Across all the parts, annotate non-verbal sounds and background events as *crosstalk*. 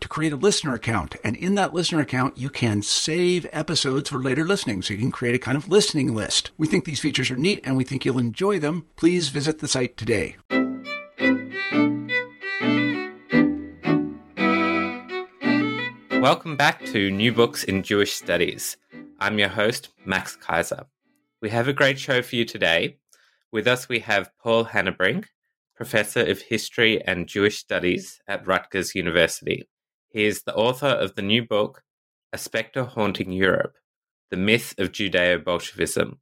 to create a listener account. And in that listener account, you can save episodes for later listening. So you can create a kind of listening list. We think these features are neat and we think you'll enjoy them. Please visit the site today. Welcome back to New Books in Jewish Studies. I'm your host, Max Kaiser. We have a great show for you today. With us, we have Paul Hanebrink, Professor of History and Jewish Studies at Rutgers University. He is the author of the new book, A Spectre Haunting Europe The Myth of Judeo Bolshevism,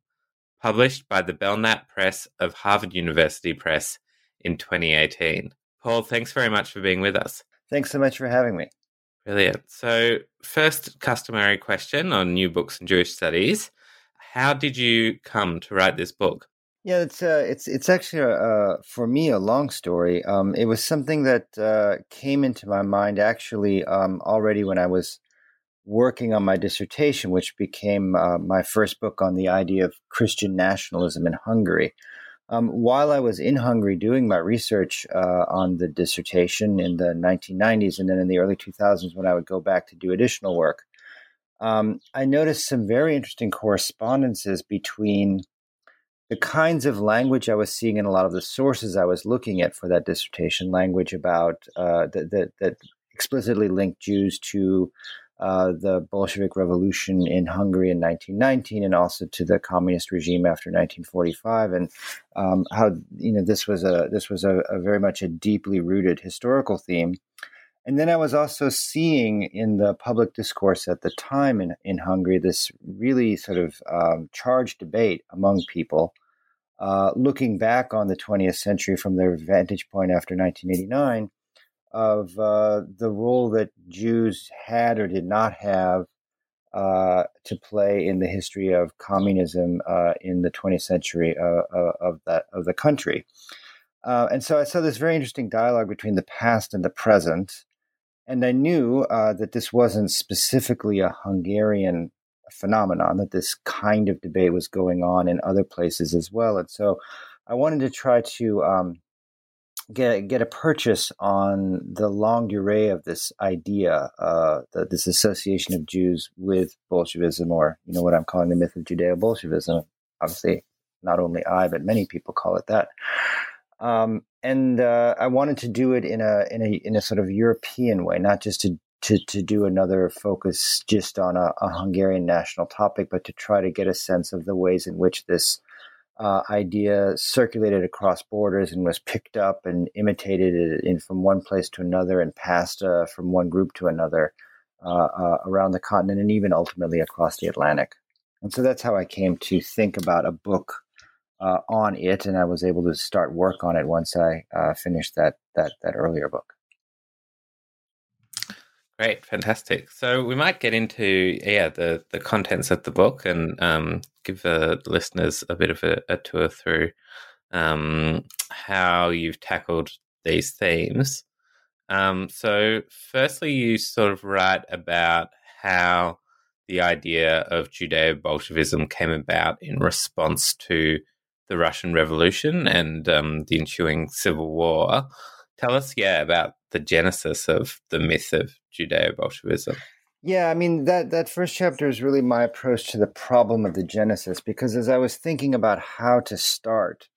published by the Belknap Press of Harvard University Press in 2018. Paul, thanks very much for being with us. Thanks so much for having me. Brilliant. So, first customary question on new books and Jewish studies. How did you come to write this book? Yeah, it's uh, it's it's actually uh, for me a long story. Um, it was something that uh, came into my mind actually um, already when I was working on my dissertation, which became uh, my first book on the idea of Christian nationalism in Hungary. Um, while I was in Hungary doing my research uh, on the dissertation in the 1990s and then in the early 2000s, when I would go back to do additional work, um, I noticed some very interesting correspondences between the kinds of language I was seeing in a lot of the sources I was looking at for that dissertation, language about uh, that, that, that explicitly linked Jews to uh, the Bolshevik Revolution in Hungary in 1919, and also to the communist regime after 1945, and um, how you know this was a this was a, a, very much a deeply rooted historical theme. And then I was also seeing in the public discourse at the time in, in Hungary this really sort of um, charged debate among people, uh, looking back on the 20th century from their vantage point after 1989 of uh, the role that Jews had or did not have uh, to play in the history of communism uh, in the 20th century uh, uh, of that of the country. And so I saw this very interesting dialogue between the past and the present, and I knew that this wasn't specifically a Hungarian phenomenon; that this kind of debate was going on in other places as well. And so I wanted to try to um, get get a purchase on the longue durée of this idea, uh, the, this association of Jews with Bolshevism, or you know what I'm calling the myth of Judeo-Bolshevism. Obviously, not only I, but many people call it that. Um, and uh, I wanted to do it in a in a in a sort of European way, not just to to, to do another focus just on a, a Hungarian national topic, but to try to get a sense of the ways in which this uh, idea circulated across borders and was picked up and imitated in from one place to another and passed uh, from one group to another uh, uh, around the continent and even ultimately across the Atlantic. And so that's how I came to think about a book uh, on it, and I was able to start work on it once I uh, finished that that that earlier book. Great, fantastic. So we might get into yeah the the contents of the book and um, give the listeners a bit of a, a tour through um, how you've tackled these themes. Um, so, firstly, you sort of write about how the idea of Judeo Bolshevism came about in response to the Russian Revolution and um, the ensuing civil war. Tell us, yeah, about the genesis of the myth of Judeo Bolshevism. Yeah, I mean that that first chapter is really my approach to the problem of the genesis because as I was thinking about how to start,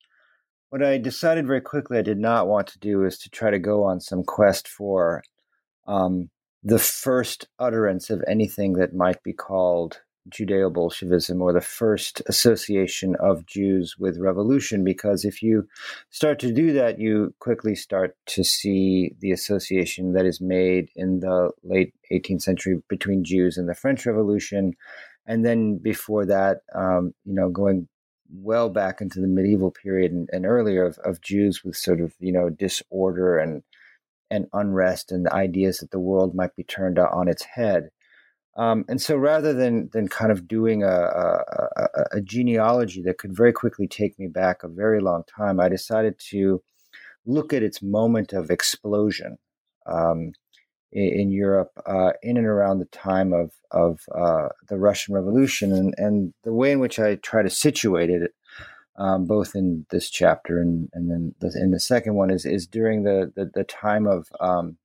what I decided very quickly I did not want to do is to try to go on some quest for um, the first utterance of anything that might be called Judeo Bolshevism or the first association of Jews with revolution, because if you start to do that, you quickly start to see the association that is made in the late 18th century between Jews and the French Revolution. And then before that, um, you know, going well back into the medieval period and, and earlier of, of Jews with sort of, you know, disorder and and unrest and the ideas that the world might be turned on its head. Um, and so rather than than kind of doing a, a, a, genealogy that could very quickly take me back a very long time, I decided to look at its moment of explosion um, in, in, Europe uh, in and around the time of, of uh, the Russian Revolution. And, and the way in which I try to situate it, um, both in this chapter and, and then the, in the second one, is, is during the, the, the time of um,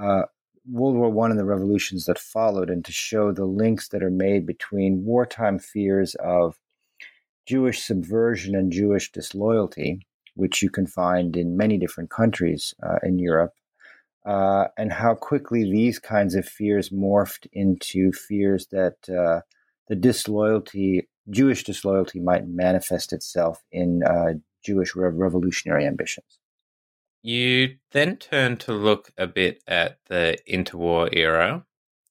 uh, World War One and the revolutions that followed, and to show the links that are made between wartime fears of Jewish subversion and Jewish disloyalty, which you can find in many different countries uh, in Europe, uh, and how quickly these kinds of fears morphed into fears that uh, the disloyalty, Jewish disloyalty, might manifest itself in uh, Jewish revolutionary ambitions. You then turn to look a bit at the interwar era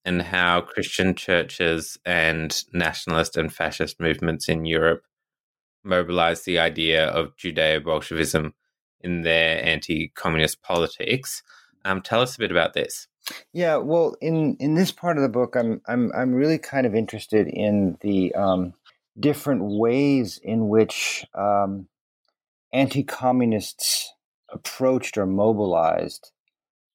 and how Christian churches and nationalist and fascist movements in Europe mobilized the idea of Judeo Bolshevism in their anti communist politics. Um, tell us a bit about this. Yeah, well, in, in this part of the book, I'm I'm I'm really kind of interested in the um, different ways in which um, anti-communists approached or mobilized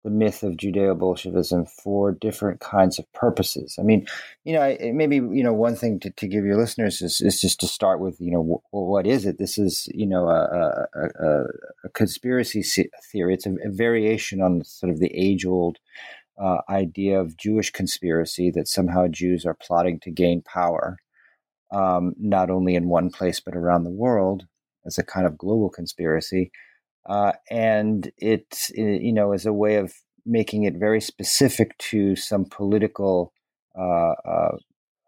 the myth of Judeo Bolshevism for different kinds of purposes. I mean, you know, maybe you know one thing to, to give your listeners is, is just to start with, you know, w- what is it? This is you know a, a, a conspiracy theory. It's a, a, variation on sort of the age old uh, idea of Jewish conspiracy that somehow Jews are plotting to gain power, um, not only in one place but around the world as a kind of global conspiracy uh, and it you know is a way of making it very specific to some political uh, uh,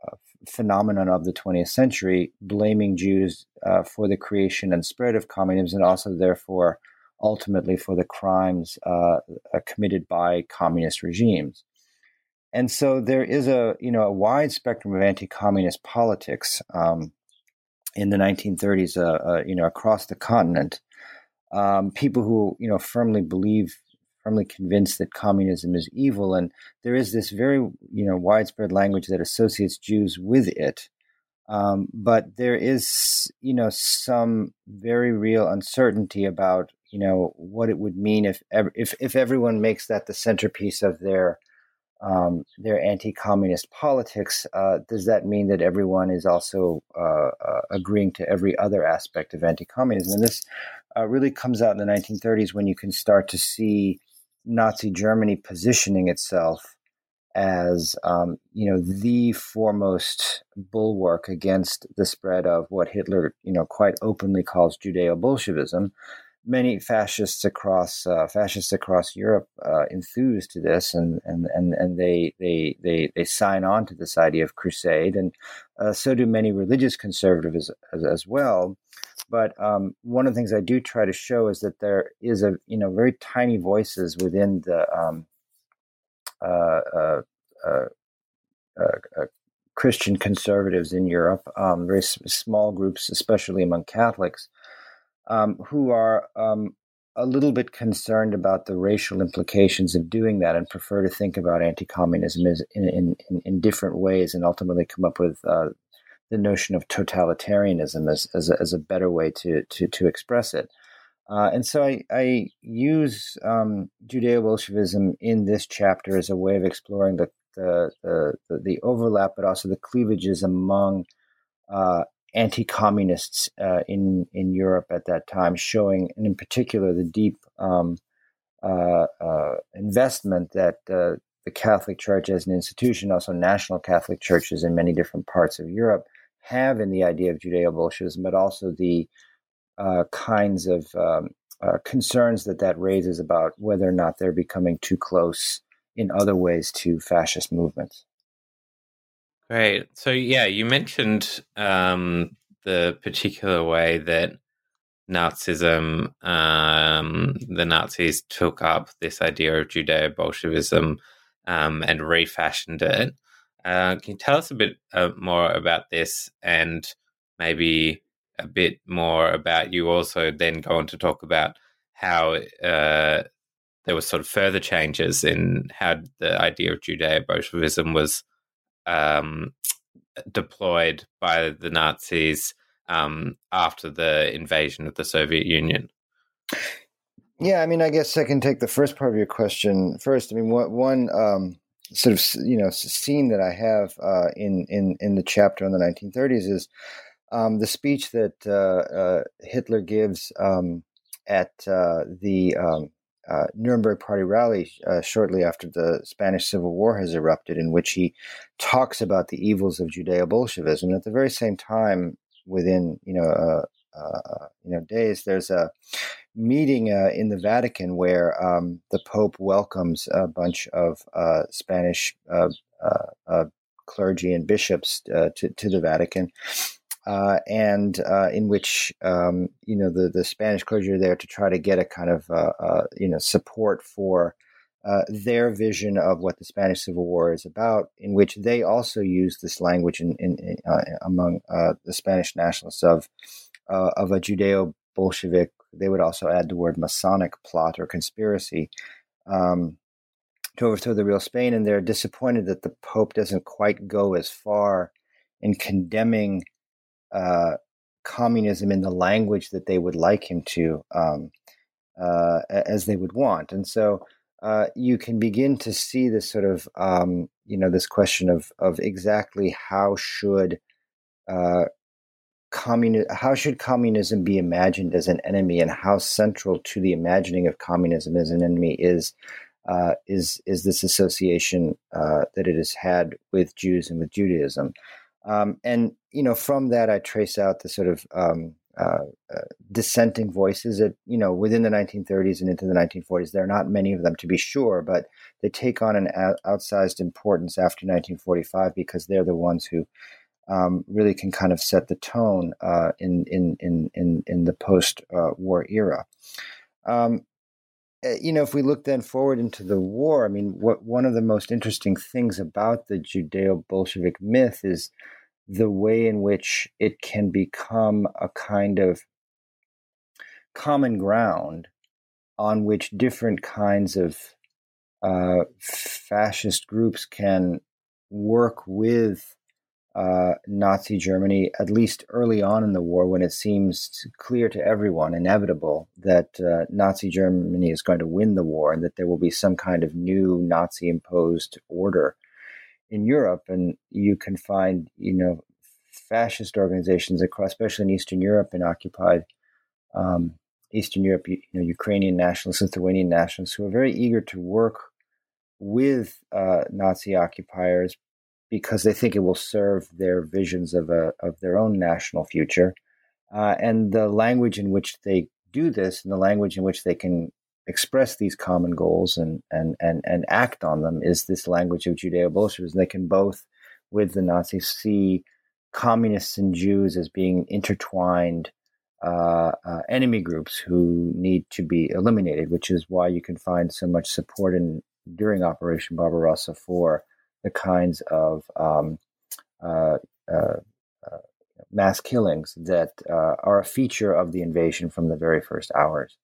uh phenomenon of the 20th century, blaming Jews uh, for the creation and spread of communism, and also therefore ultimately for the crimes uh, committed by communist regimes. And so there is a you know a wide spectrum of anti-communist politics um, in the 1930s, you know, across the continent um, people who you know firmly believe firmly convinced that communism is evil. And there is this very you know widespread language that associates jews with it. Um, but there is you know some very real uncertainty about you know what it would mean if if if everyone makes that the centerpiece of their um, their anti-communist politics, uh, does that mean that everyone is also uh, uh, agreeing to every other aspect of anti-communism? And this uh, really comes out in the 1930s when you can start to see Nazi Germany positioning itself as um, you know the foremost bulwark against the spread of what Hitler you know quite openly calls Judeo-Bolshevism, many fascists across uh, fascists across Europe uh, enthused to this, and and and and they they they they sign on to this idea of crusade, and uh, so do many religious conservatives as, as well. But um, one of the things I do try to show is that there is a you know very tiny voices within the um, uh, uh, uh, Christian conservatives in Europe, um, very small groups, especially among Catholics um, who are um, a little bit concerned about the racial implications of doing that and prefer to think about anti-communism in, in, in, different ways and ultimately come up with uh, the notion of totalitarianism as, as, a, as a better way to, to, to express it. Uh, and so I, I use um, Judeo-Bolshevism in this chapter as a way of exploring the, the, the, the overlap, but also the cleavages among uh, anti-communists uh, in in Europe at that time, showing, and in particular, the deep um, uh, uh, investment that uh, the Catholic Church as an institution, also national Catholic churches in many different parts of Europe, have in the idea of Judeo-Bolshevism, but also the uh, kinds of um, uh, concerns that that raises about whether or not they're becoming too close in other ways to fascist movements. Great. So, yeah, you mentioned um, the particular way that Nazism, um, the Nazis took up this idea of Judeo Bolshevism um, and refashioned it. Uh, can you tell us a bit uh, more about this and maybe a bit more about you also then go on to talk about how uh, there were sort of further changes in how the idea of Judeo Bolshevism was um, deployed by the Nazis um, after the invasion of the Soviet Union. Yeah, I mean, I guess I can take the first part of your question first. I mean, what, one um, sort of you know scene that I have uh, in in in the chapter on the 1930s is um, the speech that uh, uh, Hitler gives um, at uh, the um, uh, Nuremberg Party rally uh, shortly after the Spanish Civil War has erupted, in which he talks about the evils of Judeo-Bolshevism. And at the very same time, within you know uh, uh you know days, there's a meeting uh, in the Vatican where um, the Pope welcomes a bunch of uh, Spanish clergy and bishops to, to the Vatican uh, and uh, in which um, you know the the Spanish clergy are there to try to get a kind of uh, uh you know support for uh, their vision of what the Spanish Civil War is about, in which they also use this language in, in, in among the Spanish nationalists of of a Judeo Bolshevik. They would also add the word Masonic plot or conspiracy. Um, to overthrow the real Spain, and they're disappointed that the Pope doesn't quite go as far in condemning uh, communism in the language that they would like him to, um, uh, as they would want. And so uh, you can begin to see this sort of, um, you know, this question of of exactly how should uh, communism, how should communism be imagined as an enemy, and how central to the imagining of communism as an enemy is. Uh, is is this association uh, that it has had with Jews and with Judaism? Um, and you know, from that, I trace out the sort of um, uh, uh, dissenting voices that you know within the 1930s and into the 1940s. There are not many of them, to be sure, but they take on an outsized importance after 1945 because they're the ones who um, really can kind of set the tone uh, in, in in in in the post-war uh, era. Um, you know, if we look then forward into the war, I mean, what one of the most interesting things about the Judeo-Bolshevik myth is the way in which it can become a kind of common ground on which different kinds of uh, fascist groups can work with uh, Nazi Germany, at least early on in the war, when it seems clear to everyone, inevitable, that uh, Nazi Germany is going to win the war and that there will be some kind of new Nazi imposed order in Europe, and you can find, you know, fascist organizations across, especially in Eastern Europe and occupied um, Eastern Europe, you know, Ukrainian nationalists, Lithuanian nationalists, who are very eager to work with uh, Nazi occupiers because they think it will serve their visions of a of their own national future, uh, and the language in which they do this, and the language in which they can express these common goals and and and and act on them is this language of Judeo-Bolshevism. They can both, with the Nazis, see communists and Jews as being intertwined uh, uh, enemy groups who need to be eliminated, which is why you can find so much support in during Operation Barbarossa for the kinds of um, uh, uh, uh mass killings that uh, are a feature of the invasion from the very first hours.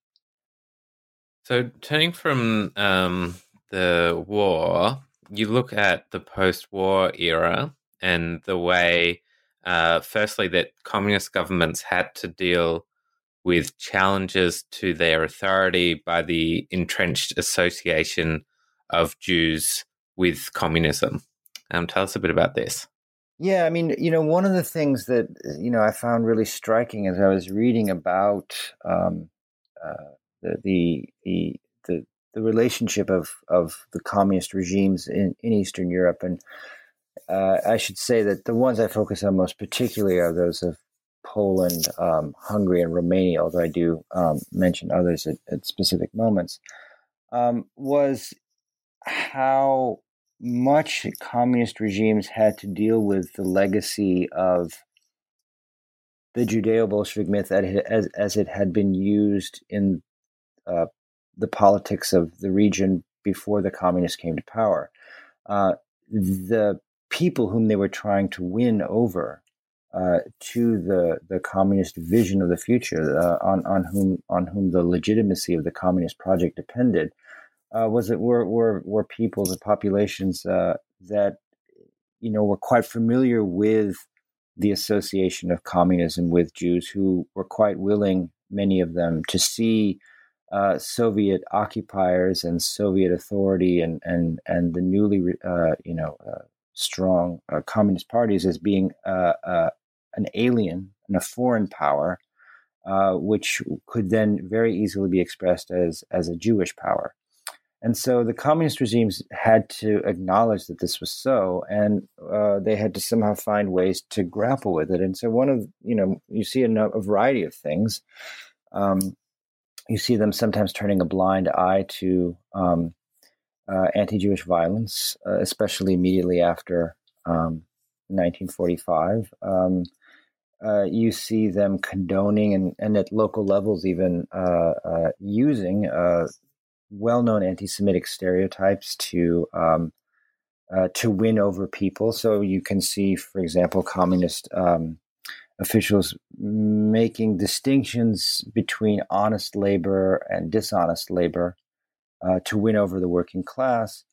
So, turning from um, the war, you look at the post war era and the way, uh, firstly, that communist governments had to deal with challenges to their authority by the entrenched association of Jews with communism. Um, tell us a bit about this. Yeah, I mean, you know, one of the things that you know I found really striking as I was reading about um, uh, the, the the the the relationship of of the communist regimes in, in Eastern Europe, and uh, I should say that the ones I focus on most particularly are those of Poland, um, Hungary, and Romania. Although I do um, mention others at, at specific moments, um, was how much communist regimes had to deal with the legacy of the Judeo-Bolshevik myth as, as it had been used in uh, the politics of the region before the communists came to power. Uh, the people whom they were trying to win over uh, to the the communist vision of the future, uh, on on whom on whom the legitimacy of the communist project depended, uh, was it were were were peoples and populations uh, that you know were quite familiar with the association of communism with Jews, who were quite willing, many of them, to see uh, Soviet occupiers and Soviet authority and and and the newly uh, you know uh, strong uh, communist parties as being an alien and a foreign power. which could then very easily be expressed as as a Jewish power, and so the communist regimes had to acknowledge that this was so, and uh, they had to somehow find ways to grapple with it. And so one of you know you see a, a variety of things. Um, you see them sometimes turning a blind eye to um, uh, anti-Jewish violence, uh, especially immediately after um, 1945. Um, uh, you see them condoning and, and at local levels even uh, uh, using uh, well-known anti-Semitic stereotypes to um, uh, to win over people. So you can see, for example, communist um, officials making distinctions between honest labor and dishonest labor uh, to win over the working class.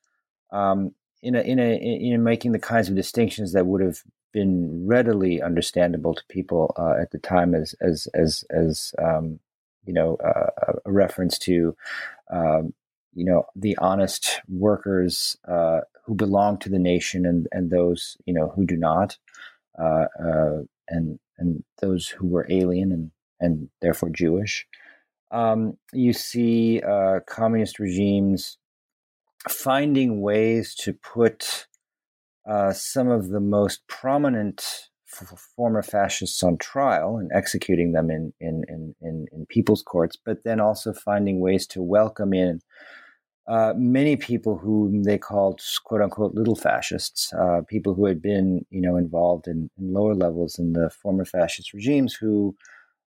Um, in a, in a in making the kinds of distinctions that would have been readily understandable to people uh, at the time as as as as um, you know uh, a reference to um, you know the honest workers uh, who belong to the nation and and those you know who do not, uh, uh, and and those who were alien and and therefore Jewish. Um, you see uh, communist regimes finding ways to put uh, some of the most prominent former fascists on trial and executing them in, in, in, in, in people's courts, but then also finding ways to welcome in uh, many people whom they called quote unquote little fascists, uh, people who had been, you know, involved in, in, lower levels in the former fascist regimes who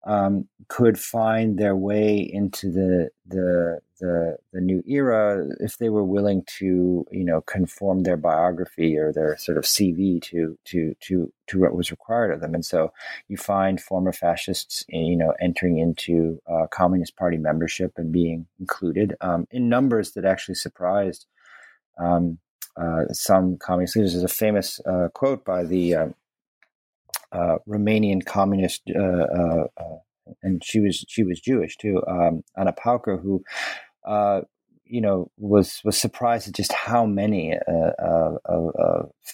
um, could find their way into the, the the the new era if they were willing to you know conform their biography or their sort of CV to to to to what was required of them. And so you find former fascists you know entering into uh, Communist Party membership and being included um, in numbers that actually surprised. Um, uh, some communist leaders. There's a famous uh, quote by the uh, uh, Romanian communist, uh, uh, uh, and she was she was Jewish too, um, Ana Pauker, who uh, you know was was surprised at just how many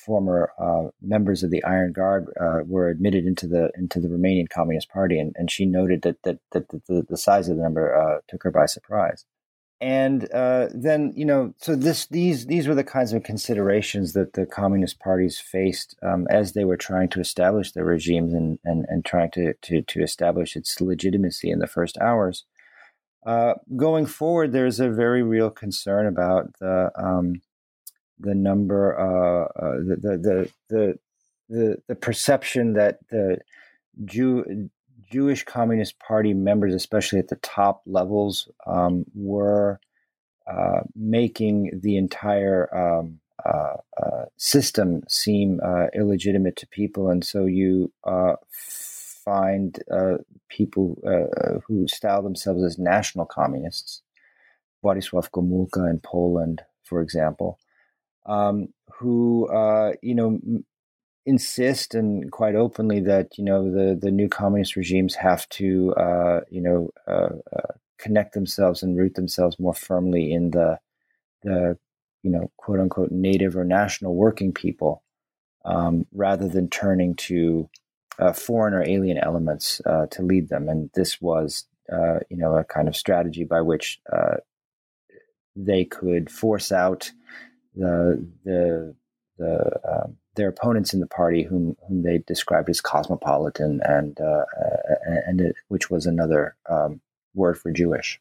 former members of the Iron Guard were admitted into the into the Romanian Communist Party, and, and she noted that that that the, the size of the number took her by surprise and uh, then you know so this these these were the kinds of considerations that the communist parties faced um, as they were trying to establish their regimes and and, and trying to, to to establish its legitimacy in the first hours. Uh, going forward there's a very real concern about the um, the number uh, uh the, the, the the the the perception that the Jew Jewish Communist Party members, especially at the top levels, um, were uh, making the entire um, uh, uh, system seem uh, illegitimate to people, and so you uh, find uh, people who style themselves as national communists, Władysław Gomulka in Poland, for example, um, who you know insist and quite openly that you know the the new communist regimes have to uh, you know uh, uh, connect themselves and root themselves more firmly in the the you know quote unquote native or national working people um, rather than turning to uh, foreign or alien elements uh, to lead them. And this was, you know, a kind of strategy by which they could force out the the the um, their opponents in the party, whom whom they described as cosmopolitan, and uh, and it, which was another um, word for Jewish.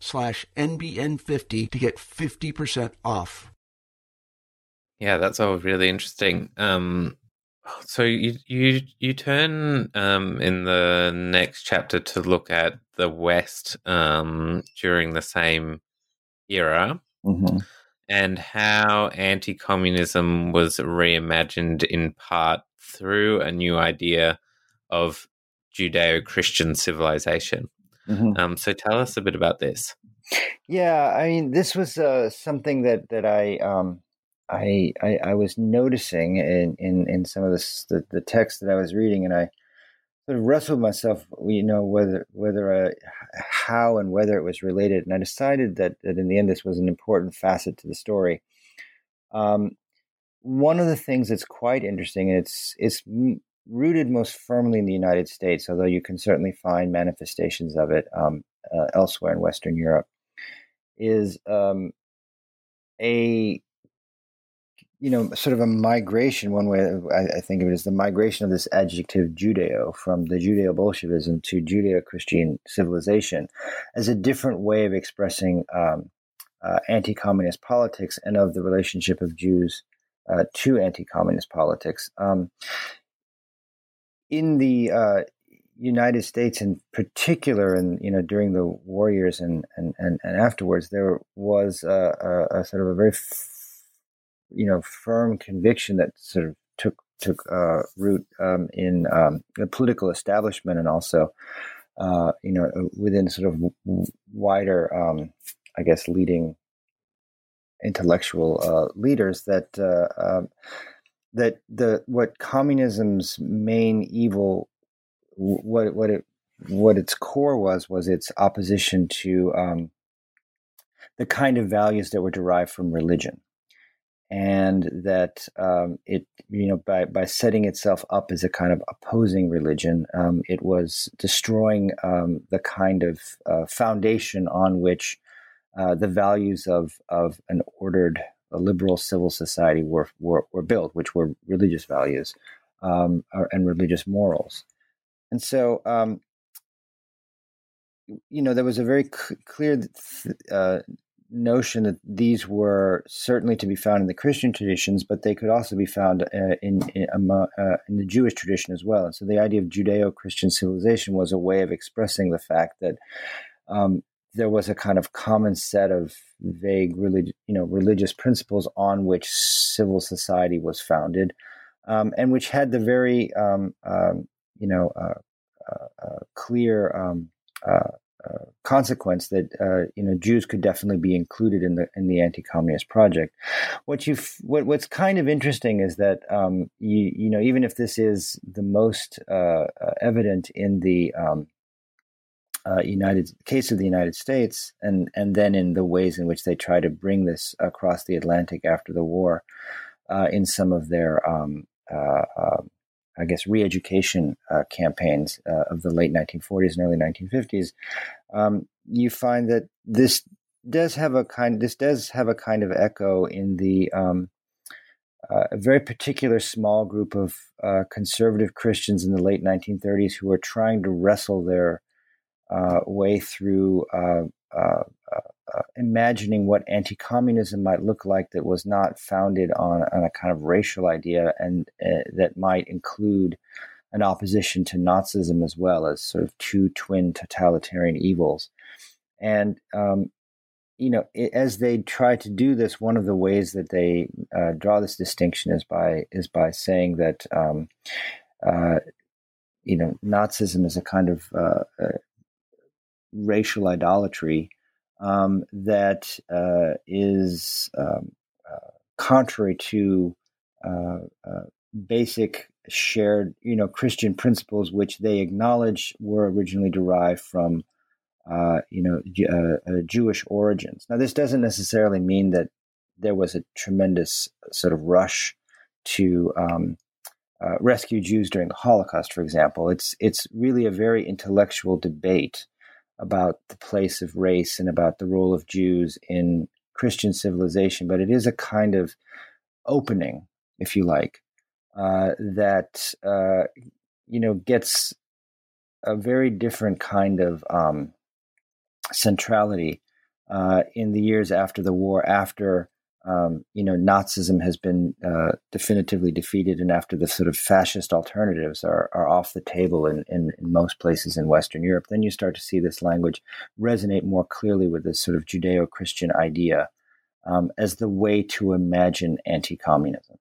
slash NBN50 to get 50% off. Yeah, that's all really interesting. Um, so you you you turn um, in the next chapter to look at the West um, during the same era Mm-hmm. and how anti-communism was reimagined in part through a new idea of Judeo-Christian civilization. Mm-hmm. Um, so tell us a bit about this. Yeah, I mean, this was uh, something that that I um, I, I I was noticing in in, in some of this, the the text that I was reading, and I sort of wrestled myself, you know, whether whether uh, how and whether it was related, and I decided that that in the end this was an important facet to the story. Um, one of the things that's quite interesting, and it's it's rooted most firmly in the United States, although you can certainly find manifestations of it um, uh, elsewhere in Western Europe is um, a you know sort of a migration. One way I, I, think of it is the migration of this adjective Judeo from the Judeo Bolshevism to Judeo Christian civilization as a different way of expressing um, uh, anti communist politics and of the relationship of Jews uh, to anti communist politics. Um, in the uh, United States in particular, and you know, during the war years and and and, and afterwards, there was a, a, a, sort of a very, f- you know, firm conviction that sort of took took uh, root um, in um, the political establishment and also, uh, you know, within sort of wider, um, I guess, leading intellectual uh, leaders that uh, um, that the what communism's main evil what what it what its core was was its opposition to um, the kind of values that were derived from religion, and that um, it you know by by setting itself up as a kind of opposing religion, um, it was destroying um, the kind of uh, foundation on which uh, the values of of an ordered a liberal civil society were, were, were built, which were religious values um, and religious morals. And so, um, you know, there was a very clear uh, notion that these were certainly to be found in the Christian traditions, but they could also be found uh, in in, uh, in, the Jewish tradition as well. And so, the idea of Judeo-Christian civilization was a way of expressing the fact that um, there was a kind of common set of vague, relig- you know, religious principles on which civil society was founded, um, and which had the very um, um you know, uh, uh, uh, clear um, uh, consequence that you know Jews could definitely be included in the in the anti-communist project. What you what what's kind of interesting is that um, you you know even if this is the most evident in the um, uh, United case of the United States, and and then in the ways in which they try to bring this across the Atlantic after the war, uh, in some of their um, uh, um, I guess, re-education uh, campaigns uh, of the late 1940s and early 1950s, um, you find that this does have a kind. This does have a kind of echo in the um, uh, a very particular small group of conservative Christians in the late 1930s who were trying to wrestle their uh, way through uh, uh, uh, imagining what anti-communism might look like that was not founded on, on a kind of racial idea and that might include an opposition to Nazism as well as sort of two twin totalitarian evils. And um, you know, as they try to do this, one of the ways that they uh, draw this distinction is by is by saying that um, uh, you know Nazism is a kind of uh racial idolatry um, that uh, is um, uh, contrary to basic shared, you know, Christian principles, which they acknowledge were originally derived from uh, you know, uh, uh, Jewish origins. Now, this doesn't necessarily mean that there was a tremendous sort of rush to um, uh, rescue Jews during the Holocaust, for example. It's it's really a very intellectual debate about the place of race and about the role of Jews in Christian civilization, but it is a kind of opening, if you like, uh, that uh, you know gets a very different kind of um, centrality uh, in the years after the war, after um, you know Nazism has been uh, definitively defeated, and after the sort of fascist alternatives are, are off the table in, in, in, most places in Western Europe, then you start to see this language resonate more clearly with this sort of Judeo-Christian idea um, as the way to imagine anti-communism.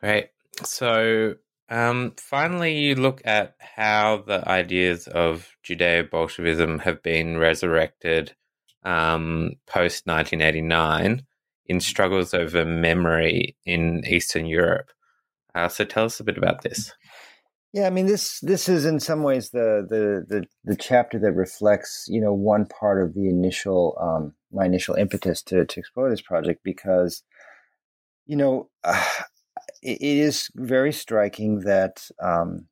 Great. So um, finally, you look at how the ideas of Judeo Bolshevism have been resurrected um, post 1989 in struggles over memory in Eastern Europe. Uh, so tell us a bit about this. Yeah, I mean this this is in some ways the the the, the chapter that reflects you know one part of the initial um, my initial impetus to to explore this project because you know *sighs* uh, it is very striking that um,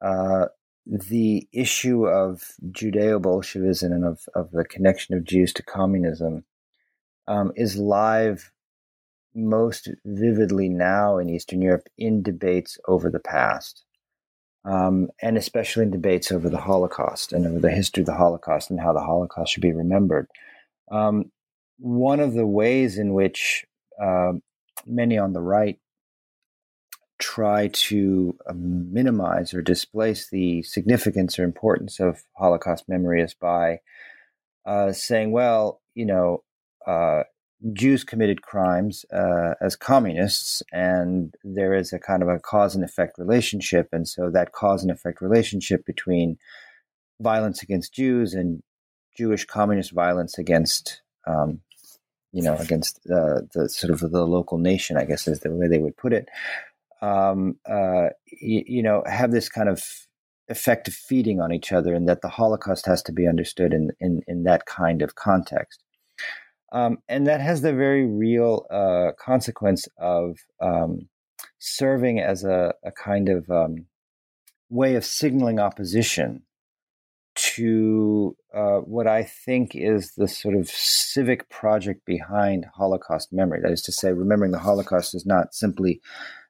uh, the issue of Judeo Bolshevism and of, of the connection of Jews to communism um, is live most vividly now in Eastern Europe in debates over the past. Um, and especially in debates over the Holocaust and over the history of the Holocaust and how the Holocaust should be remembered. Um, one of the ways in which uh, many on the right try to um, minimize or displace the significance or importance of Holocaust memory is by uh, saying, well, you know, uh, Jews committed crimes uh, as communists, and there is a kind of a cause and effect relationship. And so that cause and effect relationship between violence against Jews and Jewish communist violence against, um, you know, against uh, the sort of the local nation, I guess is the way they would put it, um, uh, y- you know, have this kind of effect of feeding on each other, and that the Holocaust has to be understood in in, in that kind of context. Um, and that has the very real uh, consequence of um, serving as a, a kind of um, way of signaling opposition to uh, what I think is the sort of civic project behind Holocaust memory. That is to say, remembering the Holocaust is not simply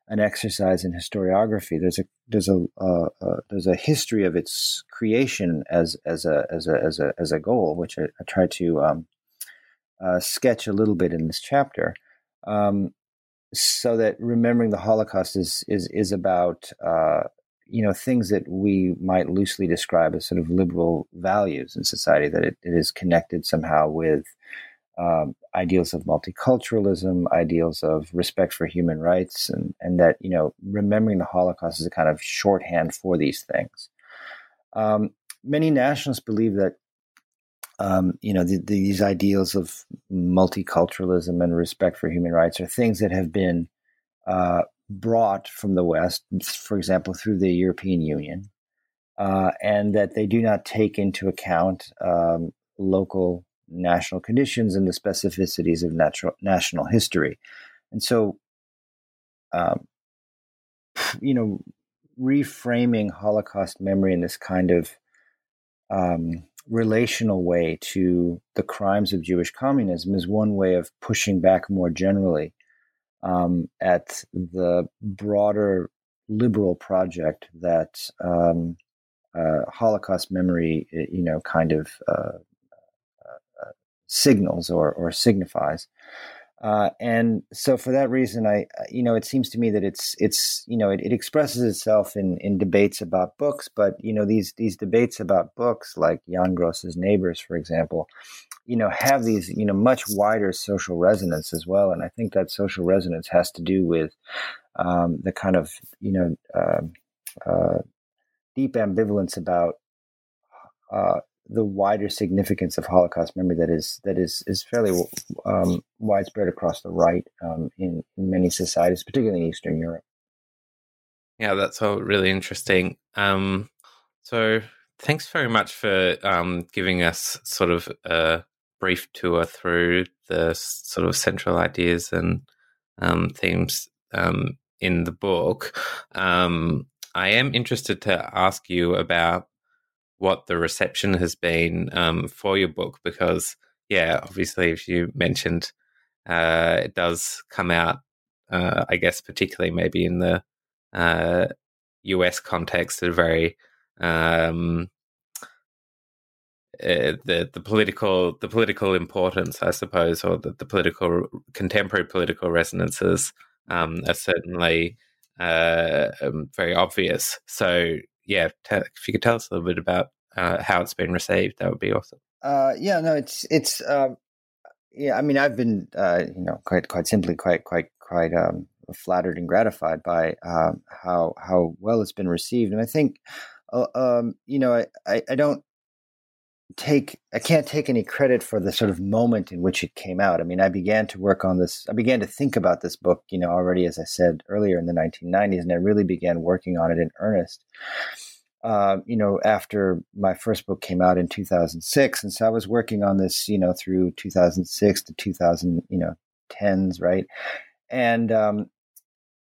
an exercise in historiography. There's a there's a uh, uh, there's a history of its creation as as a as a as a as a goal, which I, I try to um, uh, sketch a little bit in this chapter, um, so that remembering the Holocaust is is is about uh, you know things that we might loosely describe as sort of liberal values in society. That it, it is connected somehow with um, ideals of multiculturalism, ideals of respect for human rights, and, and that, you know, remembering the Holocaust is a kind of shorthand for these things. Um, many nationalists believe that, um, you know, the, these ideals of multiculturalism and respect for human rights are things that have been uh, brought from the West, for example, through the European Union, uh, and that they do not take into account um, local national conditions and the specificities of natural national history. And so, um, you know, reframing Holocaust memory in this kind of um, relational way to the crimes of Jewish communism is one way of pushing back more generally um, at the broader liberal project that um, uh, Holocaust memory, you know, kind of uh, uh, signals or, or signifies. Uh, and so for that reason, I, you know, it seems to me that it's, it's, you know, it, it, expresses itself in, in debates about books, but, you know, these, these debates about books like Jan Gross's Neighbors, for example, you know, have these, you know, much wider social resonance as well. And I think that social resonance has to do with um, the kind of, you know, uh, uh, deep ambivalence about uh, the wider significance of Holocaust memory that is that is is fairly um, widespread across the right um, in, in, many societies, particularly in Eastern Europe. Yeah, that's all really interesting. Um, so, thanks very much for um, giving us sort of a brief tour through the sort of central ideas and um, themes um, in the book. I am interested to ask you about what the reception has been um, for your book because, yeah, obviously, if you mentioned uh, it does come out, uh, I guess, particularly maybe in the uh, US context, a very um, uh, the the political the political importance, I suppose, or the, the political contemporary political resonances um, are certainly uh, um, very obvious. So yeah, t- if you could tell us a little bit about uh, how it's been received, that would be awesome. Uh, yeah, no, it's it's um, yeah. I mean, I've been uh, you know quite quite simply quite quite quite um, flattered and gratified by um, how how well it's been received, and I think uh, um, you know I, I, I don't take I can't take any credit for the sort of moment in which it came out. I mean, I began to work on this. I began to think about this book, you know, already as I said earlier in the 1990s, and I really began working on it in earnest. Uh, you know, after my first book came out in 2006, and so I was working on this, you know, through 2006 to 2000, you know, tens, right? And um,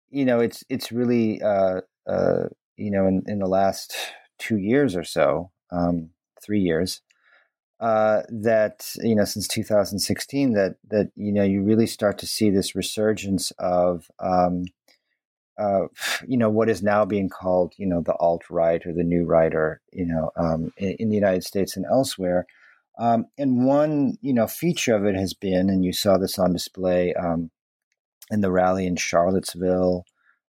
you know, it's it's really, uh, uh, you know, in in the last two years or so, um, three years, uh, that you know since 2016 that that you know you really start to see this resurgence of um, uh, you know what is now being called you know the alt right or the new right or you know um, in, in, the United States and elsewhere. Um, and one you know feature of it has been, and you saw this on display um, in the rally in Charlottesville,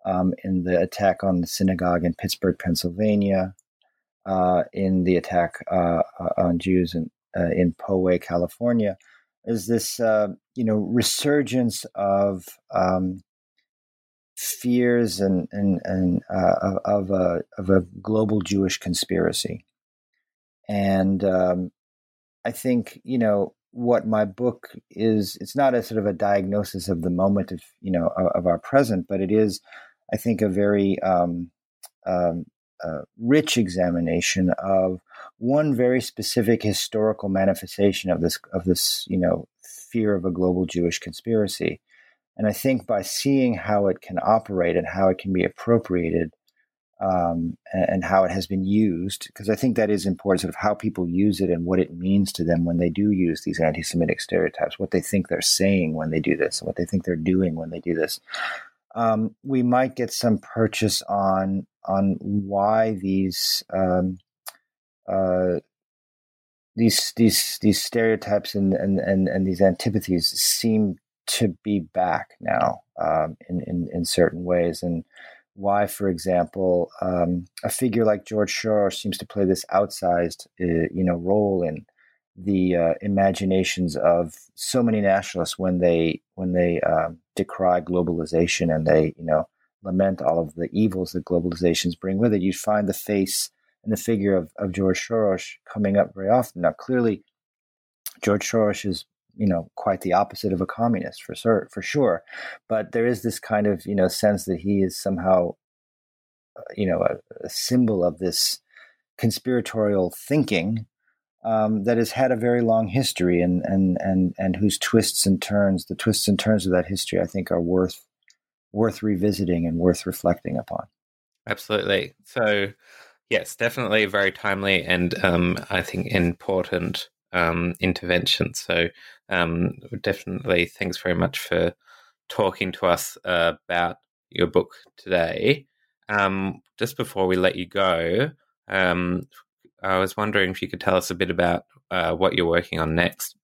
um, in the attack on the synagogue in Pittsburgh, Pennsylvania. Uh, in the attack uh, on Jews in, uh, in Poway, California, is this uh, you know resurgence of um, fears and and and uh, of, of, a of a global Jewish conspiracy, and um, I think you know what my book is. It's not a sort of a diagnosis of the moment of you know of, of our present, but it is, I think, a very um, um, uh, rich examination of one very specific historical manifestation of this of this you know fear of a global Jewish conspiracy. And I think by seeing how it can operate and how it can be appropriated um, and, and, how it has been used, because I think that is important, sort of how people use it and what it means to them when they do use these anti Semitic stereotypes, what they think they're saying when they do this, what they think they're doing when they do this. Um, we might get some purchase on on why these um, uh, these these these stereotypes and, and, and, and these antipathies seem to be back now um, in, in in certain ways. And why, for example, um, a figure like George Soros seems to play this outsized, uh, you know, role in the uh, imaginations of so many nationalists when they when they um, decry globalization and they, you know, lament all of the evils that globalizations bring with it, you find the face the figure of, of George Soros coming up very often. Now, clearly, George Soros is, you know, quite the opposite of a communist for sure, for sure. But there is this kind of, you know, sense that he is somehow, uh, you know, a, a, symbol of this conspiratorial thinking um, that has had a very long history and and and and whose twists and turns, the twists and turns of that history, I think, are worth worth revisiting and worth reflecting upon. Absolutely. So, yes, definitely very timely and um, I think important um, intervention. So, um, definitely thanks very much for talking to us uh, about your book today. Um, just before we let you go, um, I was wondering if you could tell us a bit about uh, what you're working on next.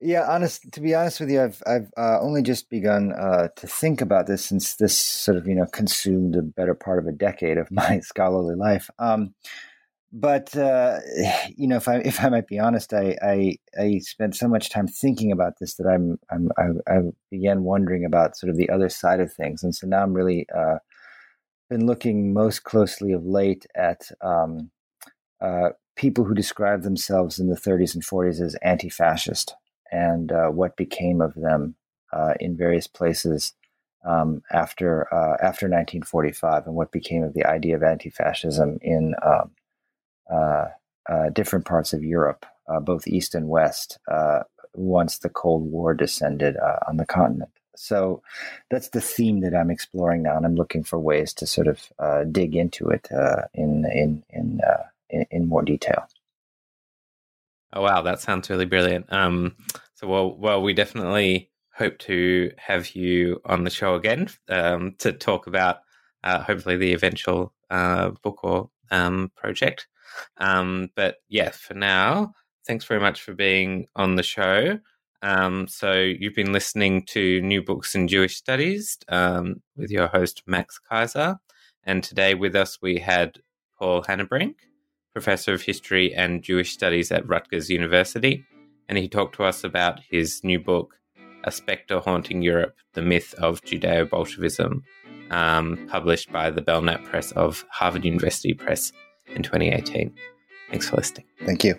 Yeah, honest. To be honest with you, I've I've uh, only just begun uh, to think about this since this sort of you know consumed the better part of a decade of *laughs* my scholarly life. Um, but uh, you know, if I if I might be honest, I, I, I spent so much time thinking about this that I'm, I'm I, I, began wondering about sort of the other side of things, and so now I'm really uh, been looking most closely of late at um, uh, people who describe themselves in the 30s and 40s as anti-fascist, and uh, what became of them uh, in various places. Um, after uh, after 1945, and what became of the idea of anti-fascism in um, uh, uh, different parts of Europe, both East and West, once the Cold War descended on the continent. So that's the theme that I'm exploring now, and I'm looking for ways to sort of dig into it in in in, in, in more detail. Oh wow, that sounds really brilliant. Um, so well, well, we definitely hope to have you on the show again um, to talk about uh, hopefully the eventual uh, book or um, project. Um, but yeah, for now, thanks very much for being on the show. Um, so you've been listening to New Books in Jewish Studies um, with your host Max Kaiser, and today with us we had Paul Hanebrink, professor of history and Jewish studies at Rutgers University, and he talked to us about his new book, A Spectre Haunting Europe: The Myth of Judeo-Bolshevism, um, published by the Belknap Press of Harvard University Press in 2018. Thanks for listening. Thank you.